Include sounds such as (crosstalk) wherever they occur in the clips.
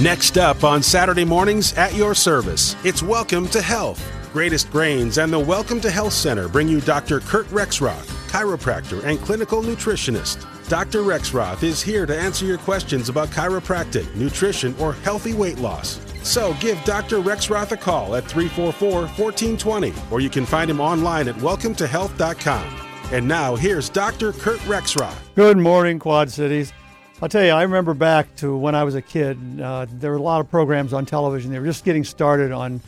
Next up on Saturday mornings at your service, it's Welcome to Health. Greatest Grains and the Welcome to Health Center bring you Dr. Kurt Rexroth, chiropractor and clinical nutritionist. Dr. Rexroth is here to answer your questions about chiropractic, nutrition, or healthy weight loss. So give Dr. Rexroth a call at 344 1420, or you can find him online at welcometohealth.com. And now here's Dr. Kurt Rexroth. Good morning, Quad Cities. I'll tell you, I remember back to when I was a kid. Uh, there were a lot of programs on television. They were just getting started on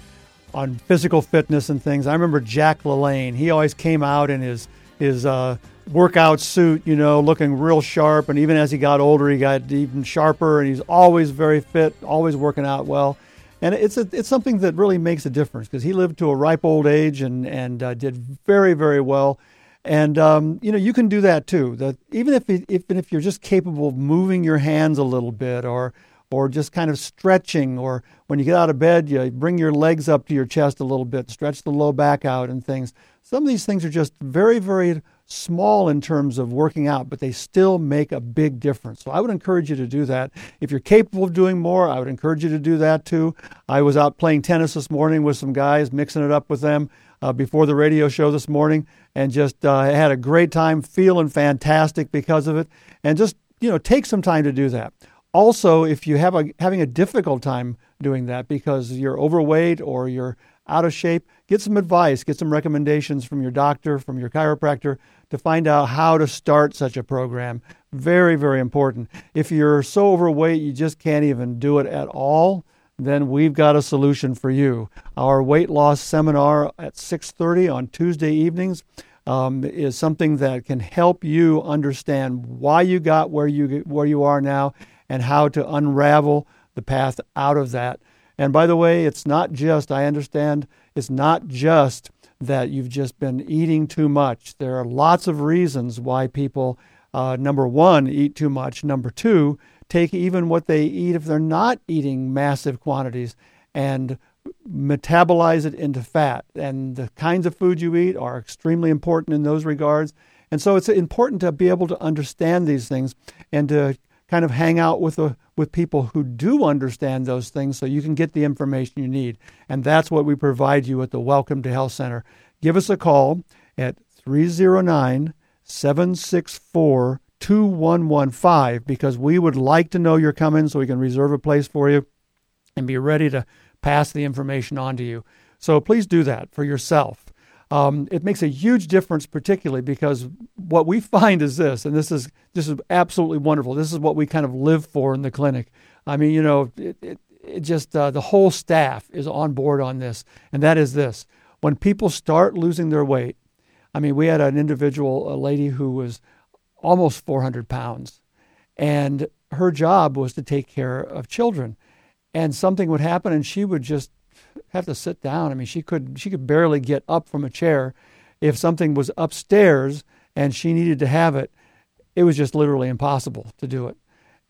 on physical fitness and things. I remember Jack LaLanne. He always came out in his his uh, workout suit, you know, looking real sharp. And even as he got older, he got even sharper. And he's always very fit, always working out well. And it's a, it's something that really makes a difference because he lived to a ripe old age and and uh, did very very well. And um, you know you can do that too. That even if even if you're just capable of moving your hands a little bit or or just kind of stretching, or when you get out of bed, you bring your legs up to your chest a little bit, stretch the low back out and things. Some of these things are just very, very small in terms of working out, but they still make a big difference. So I would encourage you to do that. If you're capable of doing more, I would encourage you to do that too. I was out playing tennis this morning with some guys, mixing it up with them uh, before the radio show this morning, and just uh, had a great time, feeling fantastic because of it. And just you know, take some time to do that. Also, if you have a having a difficult time doing that because you're overweight or you're out of shape, get some advice, get some recommendations from your doctor, from your chiropractor to find out how to start such a program. Very, very important. If you're so overweight you just can't even do it at all, then we've got a solution for you. Our weight loss seminar at 6:30 on Tuesday evenings um, is something that can help you understand why you got where you where you are now and how to unravel the path out of that. And by the way, it's not just, I understand, it's not just that you've just been eating too much. There are lots of reasons why people, uh, number one, eat too much. Number two, take even what they eat if they're not eating massive quantities and metabolize it into fat. And the kinds of food you eat are extremely important in those regards. And so it's important to be able to understand these things and to kind of hang out with a, with people who do understand those things so you can get the information you need. And that's what we provide you at the Welcome to Health Center. Give us a call at 309 764 2115 because we would like to know you're coming so we can reserve a place for you and be ready to pass the information on to you. So please do that for yourself. Um, it makes a huge difference, particularly because what we (laughs) find is this, and this is this is absolutely wonderful. This is what we kind of live for in the clinic. I mean, you know, it, it, it just uh, the whole staff is on board on this, and that is this: when people start losing their weight. I mean, we had an individual, a lady who was almost 400 pounds, and her job was to take care of children, and something would happen, and she would just have to sit down. I mean, she could she could barely get up from a chair. If something was upstairs and she needed to have it, it was just literally impossible to do it.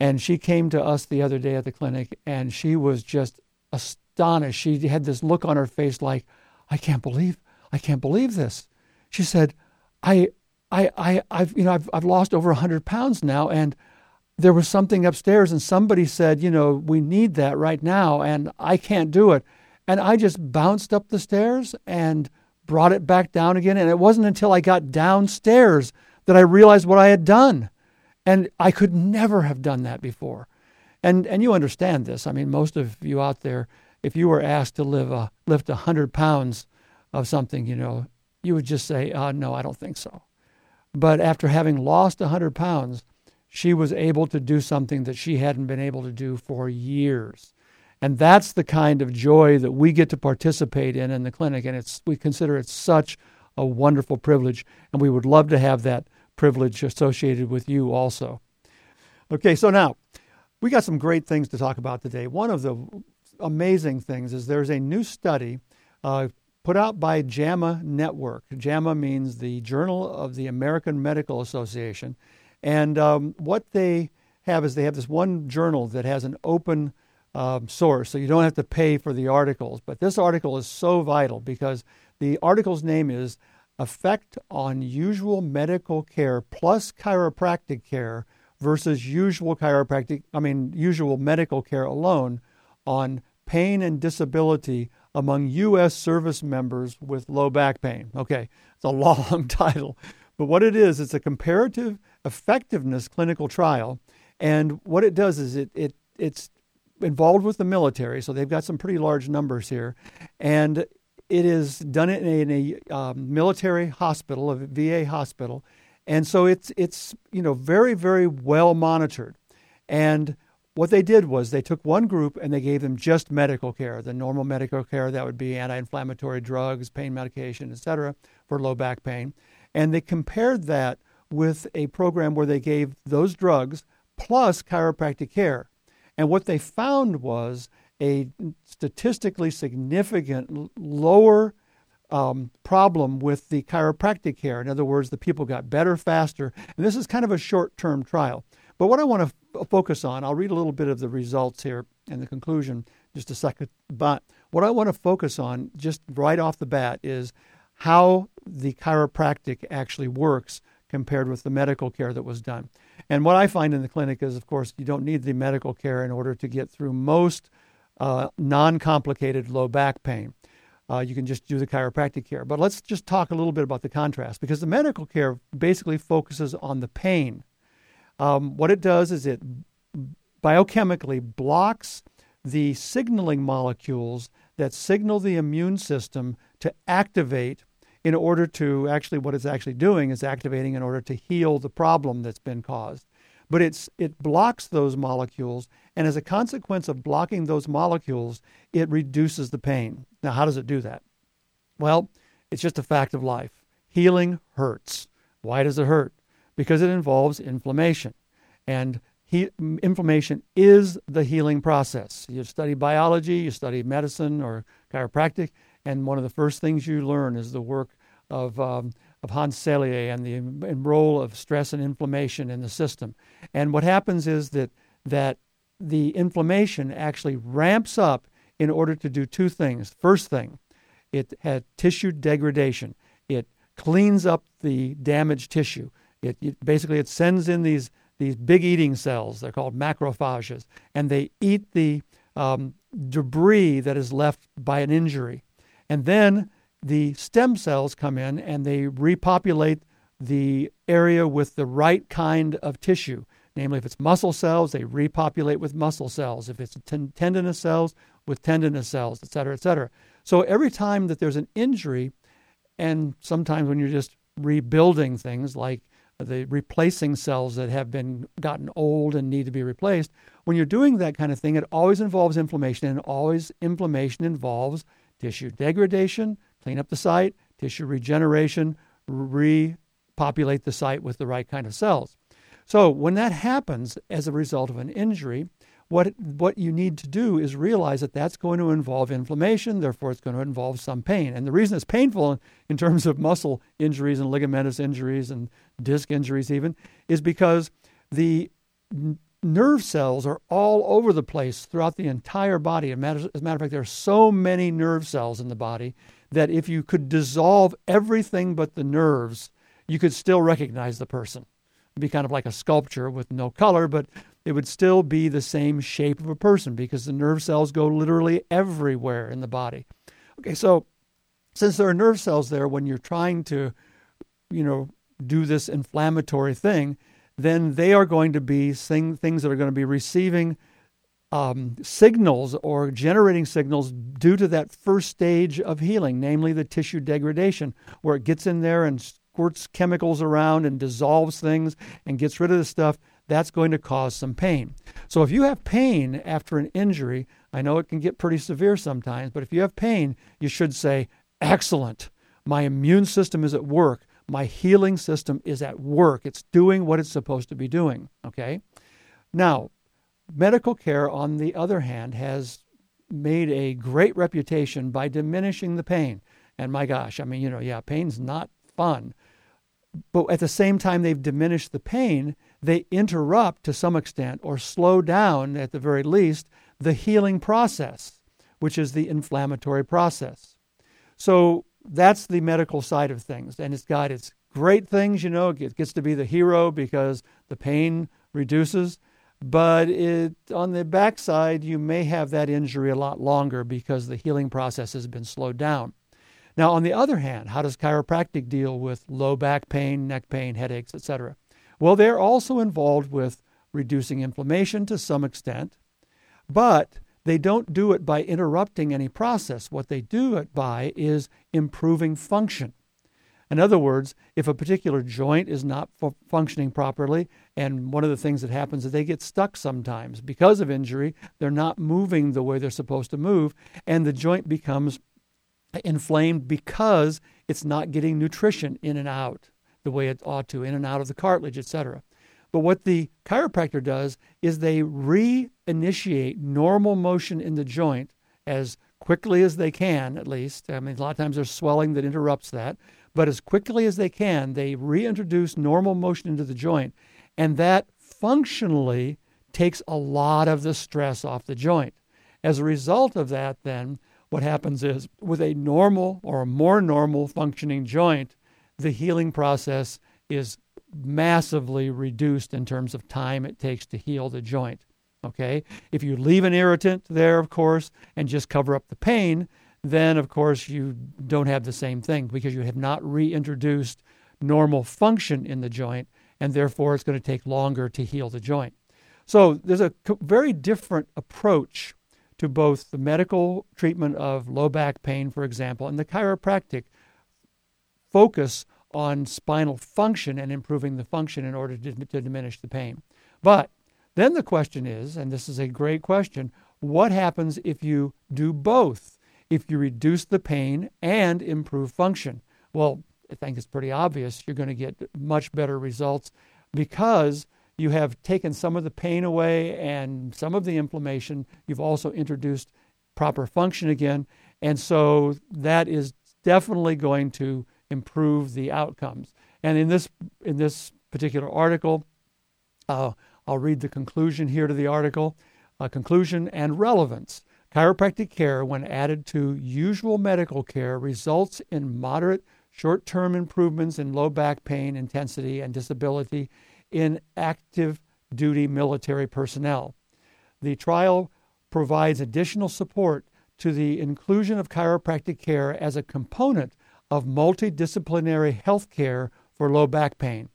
And she came to us the other day at the clinic, and she was just astonished. She had this look on her face like, "I can't believe, I can't believe this." She said, "I, I, I, I've, you know, I've, I've lost over a hundred pounds now, and." There was something upstairs, and somebody said, You know, we need that right now, and I can't do it. And I just bounced up the stairs and brought it back down again. And it wasn't until I got downstairs that I realized what I had done. And I could never have done that before. And, and you understand this. I mean, most of you out there, if you were asked to live a, lift 100 pounds of something, you know, you would just say, uh, no, I don't think so. But after having lost 100 pounds, she was able to do something that she hadn't been able to do for years. And that's the kind of joy that we get to participate in in the clinic. And it's, we consider it such a wonderful privilege. And we would love to have that privilege associated with you also. Okay, so now we got some great things to talk about today. One of the amazing things is there's a new study uh, put out by JAMA Network. JAMA means the Journal of the American Medical Association. And um, what they have is they have this one journal that has an open um, source, so you don't have to pay for the articles. But this article is so vital because the article's name is Effect on Usual Medical Care Plus Chiropractic Care versus Usual Chiropractic, I mean, usual medical care alone on pain and disability among U.S. service members with low back pain. Okay, it's a (laughs) long title, but what it is, it's a comparative effectiveness clinical trial. And what it does is it, it it's involved with the military, so they've got some pretty large numbers here. And it is done in a, in a um, military hospital, a VA hospital. And so it's, it's you know, very, very well monitored. And what they did was they took one group and they gave them just medical care, the normal medical care that would be anti-inflammatory drugs, pain medication, etc., for low back pain, and they compared that with a program where they gave those drugs plus chiropractic care. And what they found was a statistically significant lower um, problem with the chiropractic care. In other words, the people got better faster. And this is kind of a short term trial. But what I want to focus on, I'll read a little bit of the results here and the conclusion just a second. But what I want to focus on just right off the bat is how the chiropractic actually works compared with the medical care that was done. And what I find in the clinic is, of course, you don't need the medical care in order to get through most uh, non complicated low back pain. Uh, you can just do the chiropractic care. But let's just talk a little bit about the contrast because the medical care basically focuses on the pain um, what it does is it biochemically blocks the signaling molecules that signal the immune system to activate in order to actually what it's actually doing is activating in order to heal the problem that's been caused. But it's it blocks those molecules and as a consequence of blocking those molecules it reduces the pain. Now how does it do that? Well it's just a fact of life. Healing hurts. Why does it hurt because it involves inflammation. And he, inflammation is the healing process. You study biology, you study medicine or chiropractic, and one of the first things you learn is the work of, um, of Hans Selye and the role of stress and inflammation in the system. And what happens is that, that the inflammation actually ramps up in order to do two things. First thing, it had tissue degradation. It cleans up the damaged tissue. It, it, basically it sends in these these big eating cells. They're called macrophages, and they eat the um, debris that is left by an injury, and then the stem cells come in and they repopulate the area with the right kind of tissue. Namely, if it's muscle cells, they repopulate with muscle cells. If it's ten- tendinous cells, with tendinous cells, et cetera, et cetera. So every time that there's an injury, and sometimes when you're just rebuilding things like the replacing cells that have been gotten old and need to be replaced. When you're doing that kind of thing, it always involves inflammation, and always inflammation involves tissue degradation, clean up the site, tissue regeneration, repopulate the site with the right kind of cells. So when that happens as a result of an injury, what what you need to do is realize that that's going to involve inflammation therefore it's going to involve some pain. And the reason it's painful in terms of muscle injuries and ligamentous injuries and disc injuries even is because the nerve cells are all over the place throughout the entire body. As a matter of fact there are so many nerve cells in the body that if you could dissolve everything but the nerves you could still recognize the person. It'd be kind of like a sculpture with no color, but it would still be the same shape of a person because the nerve cells go literally everywhere in the body. Okay, so since there are nerve cells there when you're trying to, you know, do this inflammatory thing, then they are going to be thing, things that are going to be receiving um, signals or generating signals due to that first stage of healing, namely the tissue degradation, where it gets in there and squirts chemicals around and dissolves things and gets rid of the stuff that's going to cause some pain. So if you have pain after an injury, I know it can get pretty severe sometimes, but if you have pain, you should say, Excellent. My immune system is at work. My healing system is at work. It's doing what it's supposed to be doing. Okay? Now, medical care, on the other hand, has made a great reputation by diminishing the pain. And my gosh, I mean, you know, yeah, pain's not fun. But at the same time, they've diminished the pain they interrupt to some extent or slow down, at the very least, the healing process, which is the inflammatory process. So that's the medical side of things. And it's got its great things, you know, it gets to be the hero because the pain reduces. But it, on the backside, you may have that injury a lot longer because the healing process has been slowed down. Now, on the other hand, how does chiropractic deal with low back pain, neck pain, headaches, etc.? Well, they're also involved with reducing inflammation to some extent, but they don't do it by interrupting any process. What they do it by is improving function. In other words, if a particular joint is not fu- functioning properly, and one of the things that happens is they get stuck sometimes because of injury, they're not moving the way they're supposed to move, and the joint becomes inflamed because it's not getting nutrition in and out the way it ought to, in and out of the cartilage, etc. But what the chiropractor does is they reinitiate normal motion in the joint as quickly as they can, at least. I mean, a lot of times there's swelling that interrupts that, but as quickly as they can, they reintroduce normal motion into the joint, and that functionally takes a lot of the stress off the joint. As a result of that, then, what happens is with a normal or a more normal functioning joint, the healing process is massively reduced in terms of time it takes to heal the joint. Okay? If you leave an irritant there, of course, and just cover up the pain, then of course you don't have the same thing because you have not reintroduced normal function in the joint, and therefore it's going to take longer to heal the joint. So there's a very different approach to both the medical treatment of low back pain, for example, and the chiropractic focus on spinal function and improving the function in order to, to diminish the pain. But then the question is, and this is a great question, what happens if you do both? If you reduce the pain and improve function? Well, I think it's pretty obvious you're going to get much better results because you have taken some of the pain away and some of the inflammation. You've also introduced proper function again. And so that is definitely going to improve the outcomes. And in this in this particular article, uh, I'll read the conclusion here to the article. Uh, conclusion and relevance. Chiropractic care, when added to usual medical care, results in moderate short term improvements in low back pain intensity and disability in active duty military personnel. The trial provides additional support to the inclusion of chiropractic care as a component of multidisciplinary health care for low back pain.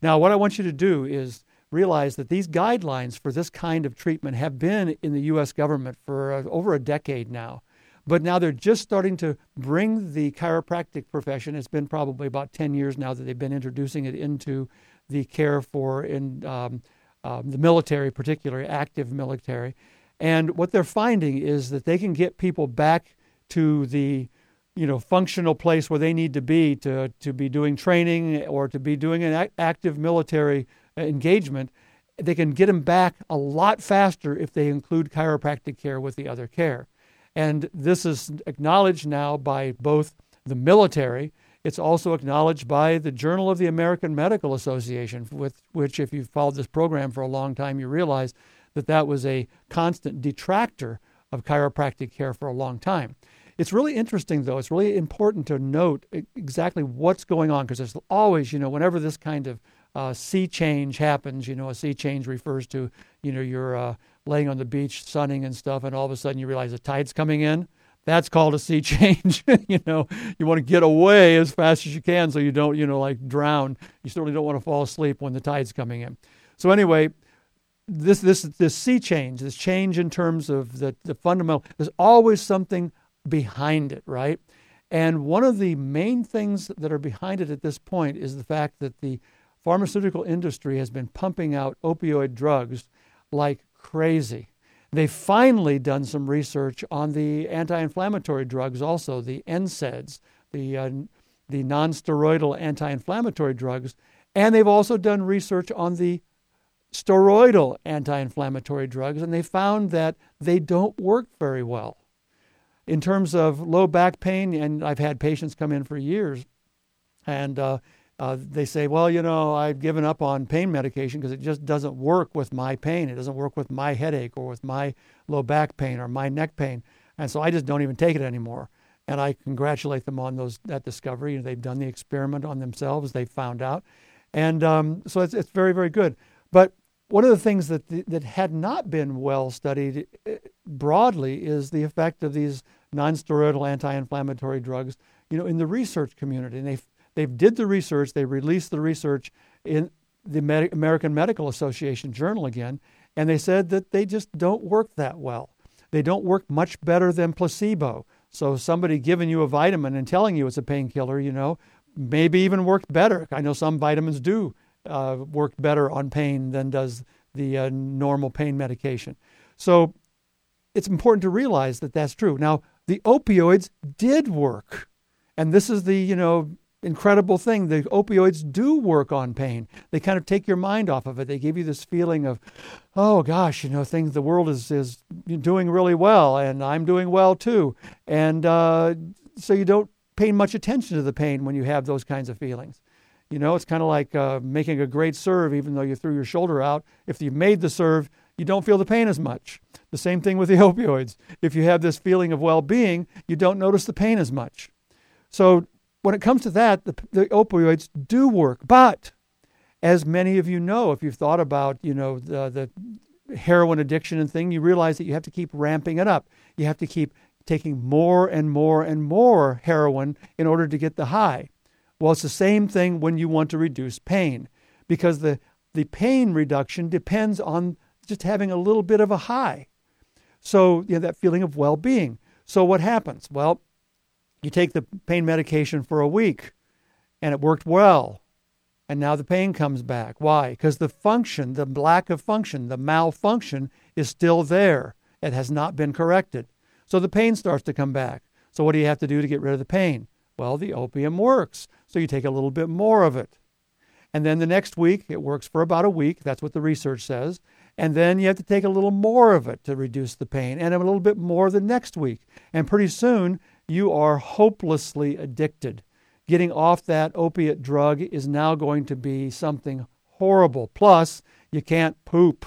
Now, what I want you to do is realize that these guidelines for this kind of treatment have been in the U.S. government for uh, over a decade now. But now they're just starting to bring the chiropractic profession. It's been probably about 10 years now that they've been introducing it into the care for in um, um, the military, particularly active military. And what they're finding is that they can get people back to the you know functional place where they need to be to to be doing training or to be doing an active military uh, engagement they can get them back a lot faster if they include chiropractic care with the other care. And this is acknowledged now by both the military. It's also acknowledged by the Journal of the American Medical Association with which if you've followed this program for a long time you realize that that was a constant detractor of chiropractic care for a long time it's really interesting, though. It's really important to note exactly what's going on because there's always, you know, whenever this kind of uh, sea change happens, you know, a sea change refers to, you know, you're uh, laying on the beach sunning and stuff, and all of a sudden you realize the tide's coming in. That's called a sea (laughs) change. you know, you want to get away as fast as you can so you don't, you know, like drown. You certainly don't want to fall asleep when the tide's coming in. So anyway, this this this sea change, this change in terms of the the fundamental. There's always something behind it, right? And one of the main things that are behind it at this point is the fact that the pharmaceutical industry has been pumping out opioid drugs like crazy. They've finally done some research on the anti inflammatory drugs, also, the NSAIDs, the, uh, the non steroidal anti inflammatory drugs, and they've also done research on the steroidal anti inflammatory drugs, and they found that they don't work very well in terms of low back pain, and I've had patients come in for years, and uh, uh, they say, well, you know, I've given up on pain medication because it just doesn't work with my pain. It doesn't work with my headache or with my low back pain or my neck pain. And so I just don't even take it anymore. And I congratulate them on those that discovery. You know, they've done the experiment on themselves. They found out. And um, so it's, it's very, very good. But one of the things that that had not been well studied uh, broadly is the effect of these nonsteroidal anti-inflammatory drugs, you know, in the research community. And they they did the research, they released the research in the American Medical Association journal again, and they said that they just don't work that well. They don't work much better than placebo. So somebody giving you a vitamin and telling you it's a painkiller, you know, maybe even worked better. I know some vitamins do uh, work better on pain than does the uh, normal pain medication. So it's important to realize that that's true. Now, the opioids did work. And this is the, you know, incredible thing. The opioids do work on pain. They kind of take your mind off of it. They give you this feeling of, oh gosh, you know, things the world is is doing really well, and I'm doing well too. And uh, so you don't pay much attention to the pain when you have those kinds of feelings. You know, it's kind of like uh, making a great serve, even though you threw your shoulder out. If you made the serve, you don't feel the pain as much. The same thing with the (laughs) opioids. If you have this feeling of well being, you don't notice the pain as much. So when it comes to that, the, the opioids do work. But as many of you know, if you've thought about, you know, the, the heroin addiction and thing, you realize that you have to keep ramping it up. You have to keep taking more and more and more heroin in order to get the high. Well, it's the same thing when you want to reduce pain because the, the pain reduction depends on just having a little bit of a high. So, you know, that feeling of well being. So, what happens? Well, you take the pain medication for a week and it worked well. And now the pain comes back. Why? Because the function, the lack of function, the malfunction is still there. It has not been corrected. So the pain starts to come back. So what do you have to do to get rid of the pain? Well, the opium works. So you take a little bit more of it. And then the next week, it works for about a week. That's what the research says. And then you have to take a little more of it to reduce the pain, and a little bit more the next week. And pretty soon, you are hopelessly addicted. Getting off that opiate drug is now going to be something horrible. Plus, you can't poop.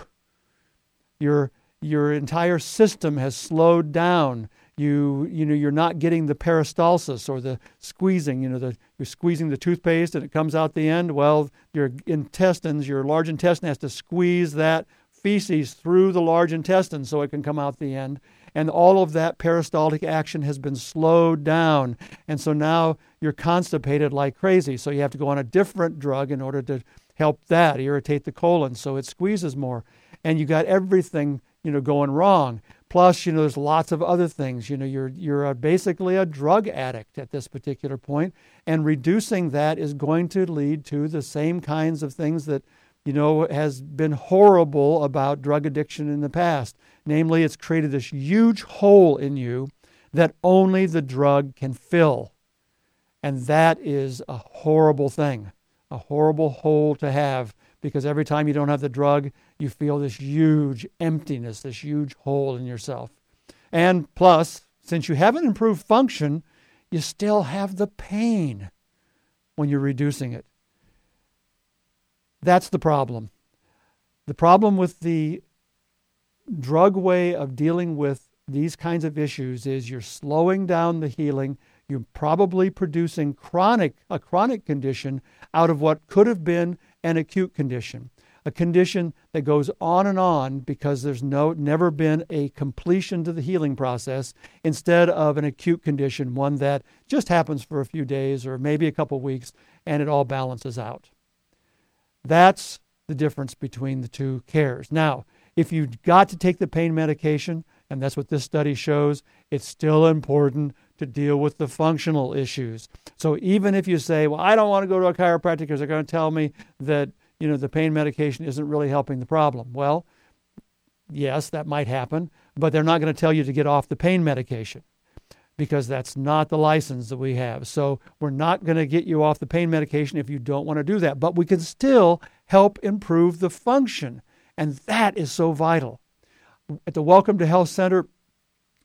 Your, your entire system has slowed down. You, you know, you're not getting the peristalsis or the squeezing. You know, the, you're squeezing the toothpaste and it comes out the end. Well, your intestines, your large intestine has to squeeze that feces through the large intestine so it can come out the end and all of that peristaltic action has been slowed down. And so now you're constipated like crazy. So you have to go on a different drug in order to help that irritate the colon so it squeezes more. And you got everything, you know, going wrong. Plus, you know, there's lots of other things. You know, you're you're a, basically a drug addict at this particular point, and reducing that is going to lead to the same kinds of things that you know, has been horrible about drug addiction in the past. Namely, it's created this huge hole in you that only the drug can fill. And that is a horrible thing, a horrible hole to have because every time you don't have the drug, you feel this huge emptiness, this huge hole in yourself. And plus, since you haven't improved function, you still have the pain when you're reducing it. That's the problem. The problem with the drug way of dealing with these kinds of issues is you're slowing down the healing. You're probably producing chronic a chronic condition out of what could have been an acute condition, a condition that goes on and on because there's no never been a completion to the healing process instead of an acute condition, one that just happens for a few days or maybe a couple weeks and it all balances out. That's the difference between the two cares. Now, if you've got to take the pain medication, and that's what this study shows, it's still important to deal with the functional issues. So even if you say, well, I don't want to go to a chiropractor because they're going to tell me that, you know, the pain medication isn't really helping the problem. Well, yes, that might happen, but they're not going to tell you to get off the pain medication because that's not the license that we have. So we're not going to get you off the pain medication if you don't want to do that. But we can still help improve the function. And that is so vital. At the Welcome to Health Center,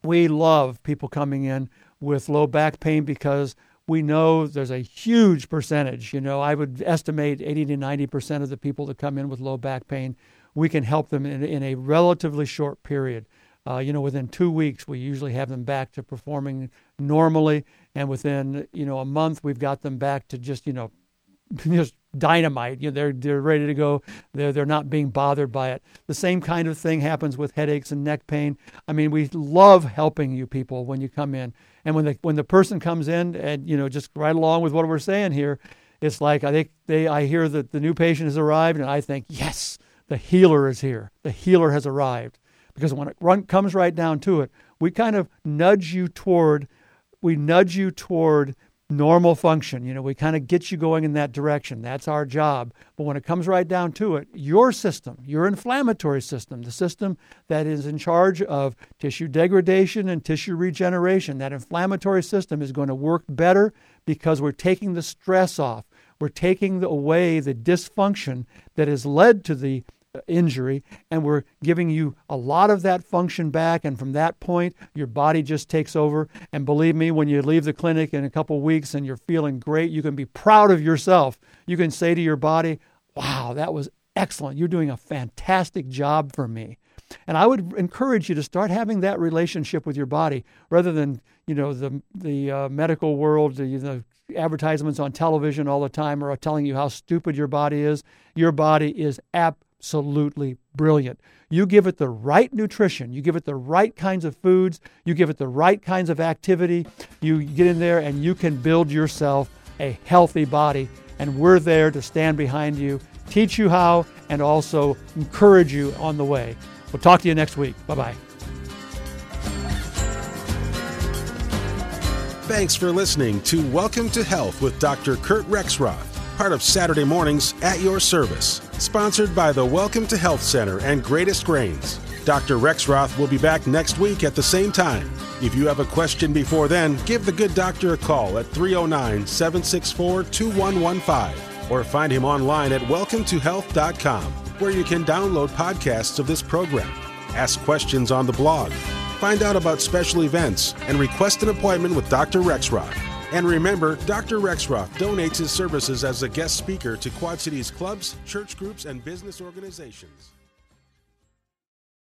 we love people coming in with low back pain because we know there's a huge percentage. You know, I would estimate 80 to 90% of the people that come in with low back pain, we can help them in, in a relatively short period. Uh, you know, within two weeks, we usually have them back to performing normally, and within you know a month, we've got them back to just you know (laughs) just dynamite. You know, they're they're ready to go. They're they're not being bothered by it. The same kind of thing happens with headaches and neck pain. I mean, we love helping you people when you come in, and when the when the person comes in and you know just right along with what we're saying here, it's like I think they I hear that the new patient has arrived, and I think yes, the healer is here. The healer has arrived because when it run, comes right down to it, we kind of nudge you toward we nudge you toward normal function. You know, we kind of get you going in that direction. That's our job. But when it comes right down to it, your system, your inflammatory system, the system that is in charge of tissue degradation and tissue regeneration, that inflammatory system is going to work better because we're taking the stress off. We're taking away the dysfunction that has led to the injury, and we're giving you a lot of that function back. And from that point, your body just takes over. And believe me, when you leave the clinic in a couple weeks and you're feeling great, you can be proud of yourself. You can say to your body, Wow, that was excellent. You're doing a fantastic job for me. And I would encourage you to start having that relationship with your body rather than, you know, the, the uh, medical world, the, advertisements on television all the time are telling you how stupid your body is. Your body is absolutely absolutely brilliant. You give it the right nutrition, you give it the right kinds of foods, you give it the right kinds of activity, you get in there and you can build yourself a healthy body. And we're there to stand behind you, teach you how, and also encourage you on the way. We'll talk to you next week. Bye bye. Thanks for listening to Welcome to Health with Dr. Kurt Rexroth part of Saturday mornings at your service. Sponsored by the Welcome to Health Center and Greatest Grains. Dr. Rexroth will be back next week at the same time. If you have a question before then, give the good doctor a call at 309 764 2115 or find him online at welcometohealth.com, where you can download podcasts of this program, ask questions on the blog, find out about special events, and request an appointment with Dr. Rexroth. And remember, Dr. Rexroth donates his services as a guest speaker to Quad Cities clubs, church groups, and business organizations.